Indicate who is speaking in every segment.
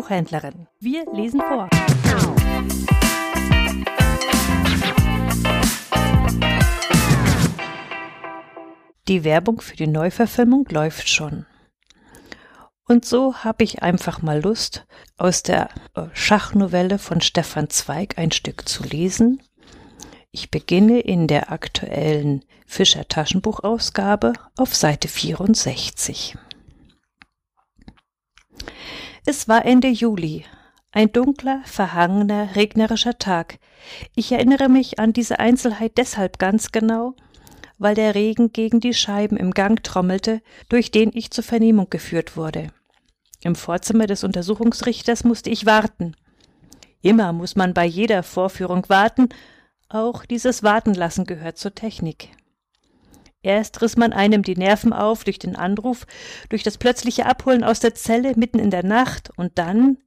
Speaker 1: Buchhändlerin. Wir lesen vor. Die Werbung für die Neuverfilmung läuft schon. Und so habe ich einfach mal Lust, aus der äh, Schachnovelle von Stefan Zweig ein Stück zu lesen. Ich beginne in der aktuellen Fischer Taschenbuchausgabe auf Seite 64. Es war Ende Juli, ein dunkler, verhangener, regnerischer Tag. Ich erinnere mich an diese Einzelheit deshalb ganz genau, weil der Regen gegen die Scheiben im Gang trommelte, durch den ich zur Vernehmung geführt wurde. Im Vorzimmer des Untersuchungsrichters musste ich warten. Immer muss man bei jeder Vorführung warten, auch dieses Wartenlassen gehört zur Technik. Erst riss man einem die Nerven auf durch den Anruf, durch das plötzliche Abholen aus der Zelle mitten in der Nacht, und dann,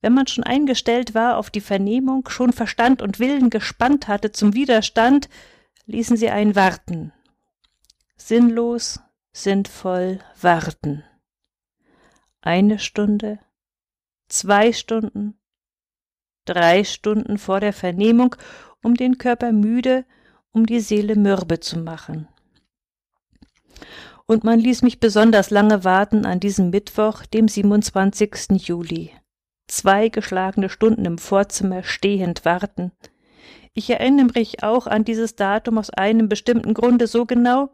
Speaker 1: wenn man schon eingestellt war auf die Vernehmung, schon Verstand und Willen gespannt hatte zum Widerstand, ließen sie einen warten. Sinnlos, sinnvoll warten eine Stunde, zwei Stunden, drei Stunden vor der Vernehmung, um den Körper müde, um die Seele mürbe zu machen. Und man ließ mich besonders lange warten an diesem Mittwoch, dem 27. Juli. Zwei geschlagene Stunden im Vorzimmer stehend warten. Ich erinnere mich auch an dieses Datum aus einem bestimmten Grunde so genau,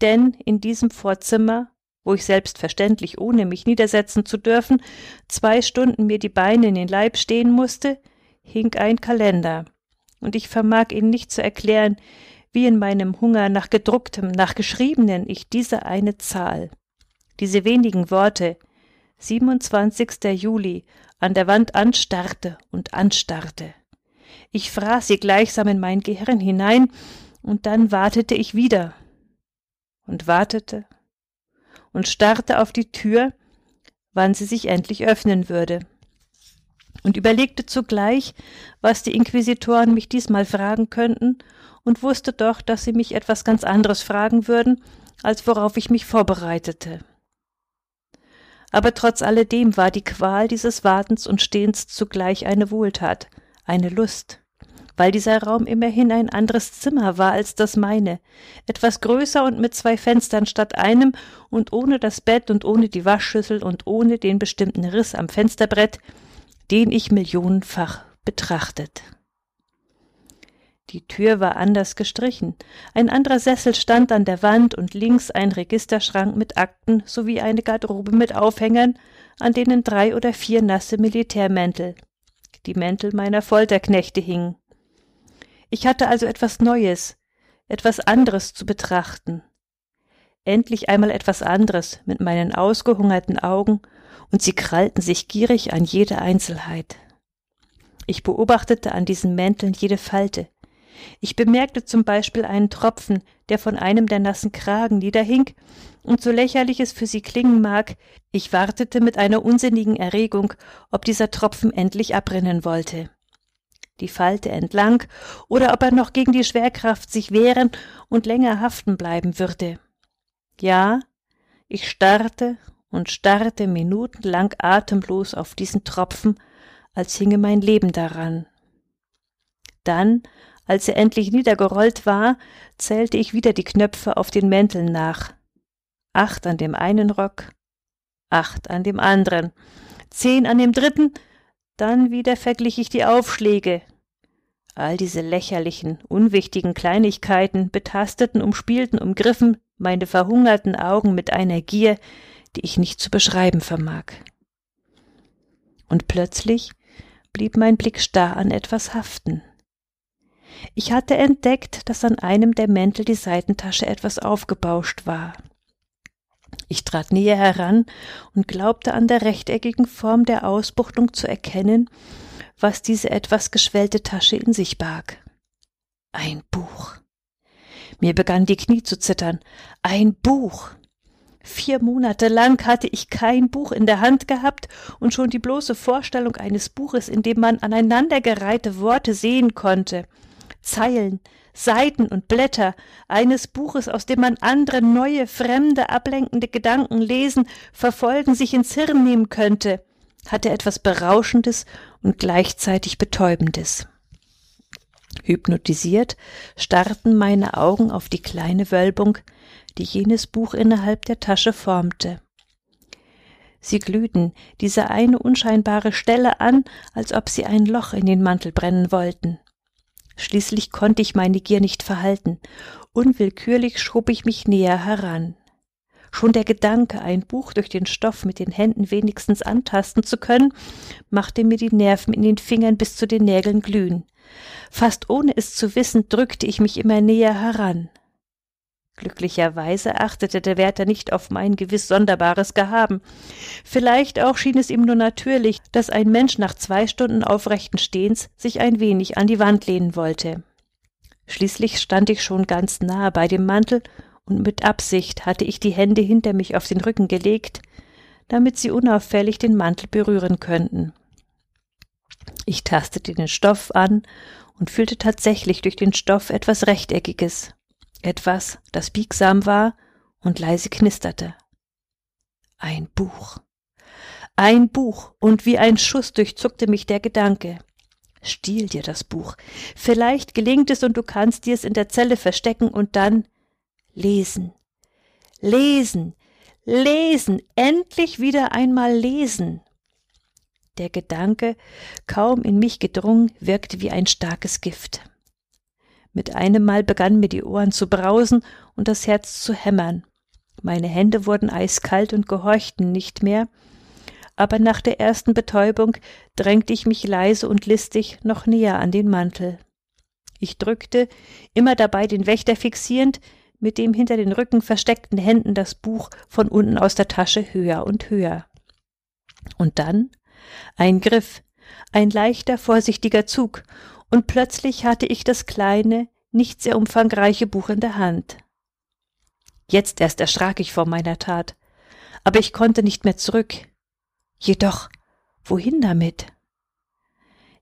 Speaker 1: denn in diesem Vorzimmer wo ich selbstverständlich, ohne mich niedersetzen zu dürfen, zwei Stunden mir die Beine in den Leib stehen musste, hing ein Kalender, und ich vermag ihn nicht zu erklären, wie in meinem Hunger nach gedrucktem, nach geschriebenen ich diese eine Zahl, diese wenigen Worte, 27. Juli, an der Wand anstarrte und anstarrte. Ich fraß sie gleichsam in mein Gehirn hinein, und dann wartete ich wieder und wartete und starrte auf die Tür, wann sie sich endlich öffnen würde. Und überlegte zugleich, was die Inquisitoren mich diesmal fragen könnten, und wusste doch, dass sie mich etwas ganz anderes fragen würden, als worauf ich mich vorbereitete. Aber trotz alledem war die Qual dieses Wartens und Stehens zugleich eine Wohltat, eine Lust weil dieser Raum immerhin ein anderes Zimmer war als das meine, etwas größer und mit zwei Fenstern statt einem und ohne das Bett und ohne die Waschschüssel und ohne den bestimmten Riss am Fensterbrett, den ich millionenfach betrachtet. Die Tür war anders gestrichen, ein anderer Sessel stand an der Wand und links ein Registerschrank mit Akten sowie eine Garderobe mit Aufhängern, an denen drei oder vier nasse Militärmäntel, die Mäntel meiner Folterknechte hingen. Ich hatte also etwas Neues, etwas anderes zu betrachten. Endlich einmal etwas anderes mit meinen ausgehungerten Augen, und sie krallten sich gierig an jede Einzelheit. Ich beobachtete an diesen Mänteln jede Falte. Ich bemerkte zum Beispiel einen Tropfen, der von einem der nassen Kragen niederhing, und so lächerlich es für sie klingen mag, ich wartete mit einer unsinnigen Erregung, ob dieser Tropfen endlich abrinnen wollte die Falte entlang, oder ob er noch gegen die Schwerkraft sich wehren und länger haften bleiben würde. Ja, ich starrte und starrte minutenlang atemlos auf diesen Tropfen, als hinge mein Leben daran. Dann, als er endlich niedergerollt war, zählte ich wieder die Knöpfe auf den Mänteln nach. Acht an dem einen Rock, acht an dem anderen, zehn an dem dritten, dann wieder verglich ich die Aufschläge. All diese lächerlichen, unwichtigen Kleinigkeiten betasteten, umspielten, umgriffen meine verhungerten Augen mit einer Gier, die ich nicht zu beschreiben vermag. Und plötzlich blieb mein Blick starr an etwas haften. Ich hatte entdeckt, dass an einem der Mäntel die Seitentasche etwas aufgebauscht war. Ich trat näher heran und glaubte an der rechteckigen Form der Ausbuchtung zu erkennen, was diese etwas geschwellte Tasche in sich barg. Ein Buch. Mir begann die Knie zu zittern. Ein Buch. Vier Monate lang hatte ich kein Buch in der Hand gehabt und schon die bloße Vorstellung eines Buches, in dem man aneinandergereihte Worte sehen konnte, Zeilen, Seiten und Blätter eines Buches, aus dem man andere neue, fremde, ablenkende Gedanken lesen, verfolgen, sich ins Hirn nehmen könnte, hatte etwas Berauschendes und gleichzeitig Betäubendes. Hypnotisiert starrten meine Augen auf die kleine Wölbung, die jenes Buch innerhalb der Tasche formte. Sie glühten diese eine unscheinbare Stelle an, als ob sie ein Loch in den Mantel brennen wollten. Schließlich konnte ich meine Gier nicht verhalten. Unwillkürlich schob ich mich näher heran. Schon der Gedanke, ein Buch durch den Stoff mit den Händen wenigstens antasten zu können, machte mir die Nerven in den Fingern bis zu den Nägeln glühen. Fast ohne es zu wissen, drückte ich mich immer näher heran. Glücklicherweise achtete der Wärter nicht auf mein gewiss sonderbares Gehaben. Vielleicht auch schien es ihm nur natürlich, dass ein Mensch nach zwei Stunden aufrechten Stehens sich ein wenig an die Wand lehnen wollte. Schließlich stand ich schon ganz nahe bei dem Mantel, und mit Absicht hatte ich die Hände hinter mich auf den Rücken gelegt, damit sie unauffällig den Mantel berühren könnten. Ich tastete den Stoff an und fühlte tatsächlich durch den Stoff etwas Rechteckiges etwas, das biegsam war und leise knisterte. Ein Buch. Ein Buch, und wie ein Schuss durchzuckte mich der Gedanke. Stiehl dir das Buch. Vielleicht gelingt es und du kannst dir es in der Zelle verstecken und dann lesen. Lesen. Lesen. Endlich wieder einmal lesen. Der Gedanke, kaum in mich gedrungen, wirkte wie ein starkes Gift. Mit einem Mal begannen mir die Ohren zu brausen und das Herz zu hämmern. Meine Hände wurden eiskalt und gehorchten nicht mehr, aber nach der ersten Betäubung drängte ich mich leise und listig noch näher an den Mantel. Ich drückte, immer dabei den Wächter fixierend, mit dem hinter den Rücken versteckten Händen das Buch von unten aus der Tasche höher und höher. Und dann ein Griff, ein leichter, vorsichtiger Zug, und plötzlich hatte ich das kleine, nicht sehr umfangreiche Buch in der Hand. Jetzt erst erschrak ich vor meiner Tat, aber ich konnte nicht mehr zurück. Jedoch, wohin damit?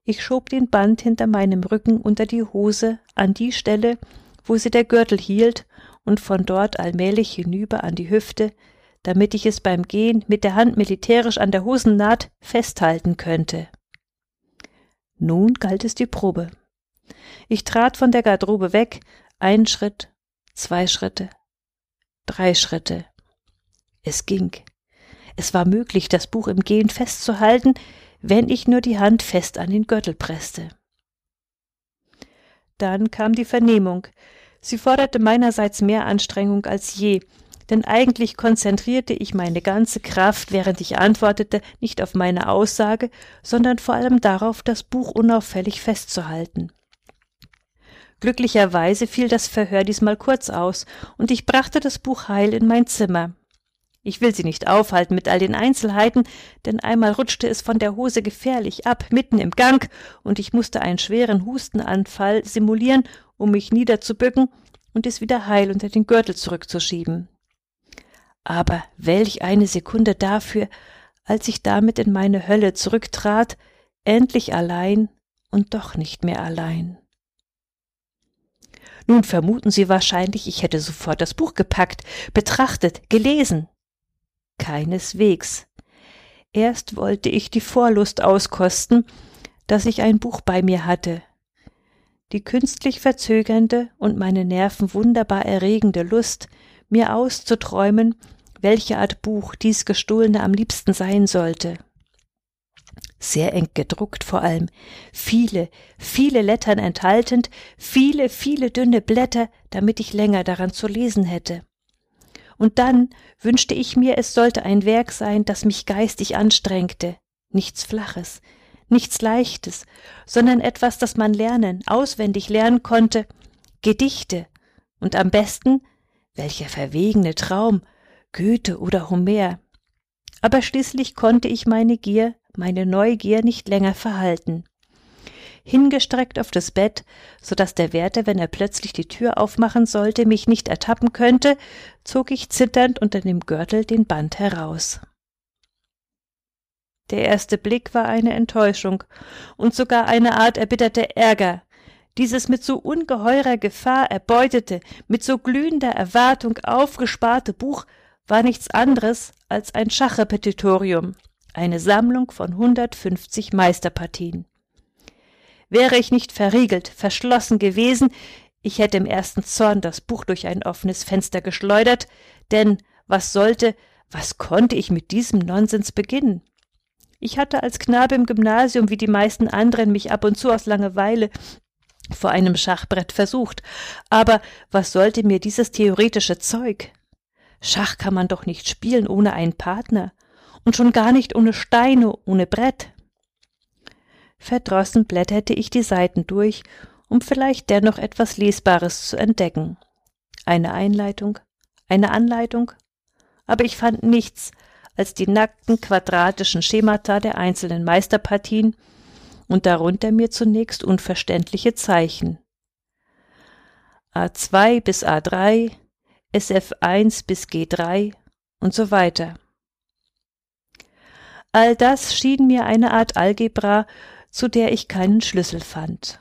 Speaker 1: Ich schob den Band hinter meinem Rücken unter die Hose an die Stelle, wo sie der Gürtel hielt, und von dort allmählich hinüber an die Hüfte, damit ich es beim Gehen mit der Hand militärisch an der Hosennaht festhalten könnte. Nun galt es die Probe. Ich trat von der Garderobe weg, ein Schritt, zwei Schritte, drei Schritte. Es ging. Es war möglich, das Buch im Gehen festzuhalten, wenn ich nur die Hand fest an den Gürtel presste. Dann kam die Vernehmung. Sie forderte meinerseits mehr Anstrengung als je, denn eigentlich konzentrierte ich meine ganze Kraft, während ich antwortete, nicht auf meine Aussage, sondern vor allem darauf, das Buch unauffällig festzuhalten. Glücklicherweise fiel das Verhör diesmal kurz aus, und ich brachte das Buch heil in mein Zimmer. Ich will Sie nicht aufhalten mit all den Einzelheiten, denn einmal rutschte es von der Hose gefährlich ab, mitten im Gang, und ich musste einen schweren Hustenanfall simulieren, um mich niederzubücken und es wieder heil unter den Gürtel zurückzuschieben. Aber welch eine Sekunde dafür, als ich damit in meine Hölle zurücktrat, endlich allein und doch nicht mehr allein. Nun vermuten Sie wahrscheinlich, ich hätte sofort das Buch gepackt, betrachtet, gelesen. Keineswegs. Erst wollte ich die Vorlust auskosten, dass ich ein Buch bei mir hatte. Die künstlich verzögernde und meine Nerven wunderbar erregende Lust, mir auszuträumen, welche Art Buch dies gestohlene am liebsten sein sollte. Sehr eng gedruckt vor allem, viele, viele Lettern enthaltend, viele, viele dünne Blätter, damit ich länger daran zu lesen hätte. Und dann wünschte ich mir, es sollte ein Werk sein, das mich geistig anstrengte, nichts Flaches, nichts Leichtes, sondern etwas, das man lernen, auswendig lernen konnte, Gedichte, und am besten welcher verwegene Traum, Goethe oder Homer. Aber schließlich konnte ich meine Gier, meine Neugier nicht länger verhalten. Hingestreckt auf das Bett, so dass der Wärter, wenn er plötzlich die Tür aufmachen sollte, mich nicht ertappen könnte, zog ich zitternd unter dem Gürtel den Band heraus. Der erste Blick war eine Enttäuschung und sogar eine Art erbitterter Ärger, dieses mit so ungeheurer Gefahr erbeutete, mit so glühender Erwartung aufgesparte Buch war nichts anderes als ein Schachrepetitorium, Eine Sammlung von 150 Meisterpartien. Wäre ich nicht verriegelt, verschlossen gewesen, ich hätte im ersten Zorn das Buch durch ein offenes Fenster geschleudert, denn was sollte, was konnte ich mit diesem Nonsens beginnen? Ich hatte als Knabe im Gymnasium wie die meisten anderen mich ab und zu aus Langeweile vor einem Schachbrett versucht, aber was sollte mir dieses theoretische Zeug? Schach kann man doch nicht spielen ohne einen Partner und schon gar nicht ohne Steine, ohne Brett. Verdrossen blätterte ich die Seiten durch, um vielleicht dennoch etwas Lesbares zu entdecken. Eine Einleitung, eine Anleitung, aber ich fand nichts als die nackten quadratischen Schemata der einzelnen Meisterpartien und darunter mir zunächst unverständliche Zeichen. A2 bis A3, SF1 bis G3 und so weiter. All das schien mir eine Art Algebra, zu der ich keinen Schlüssel fand.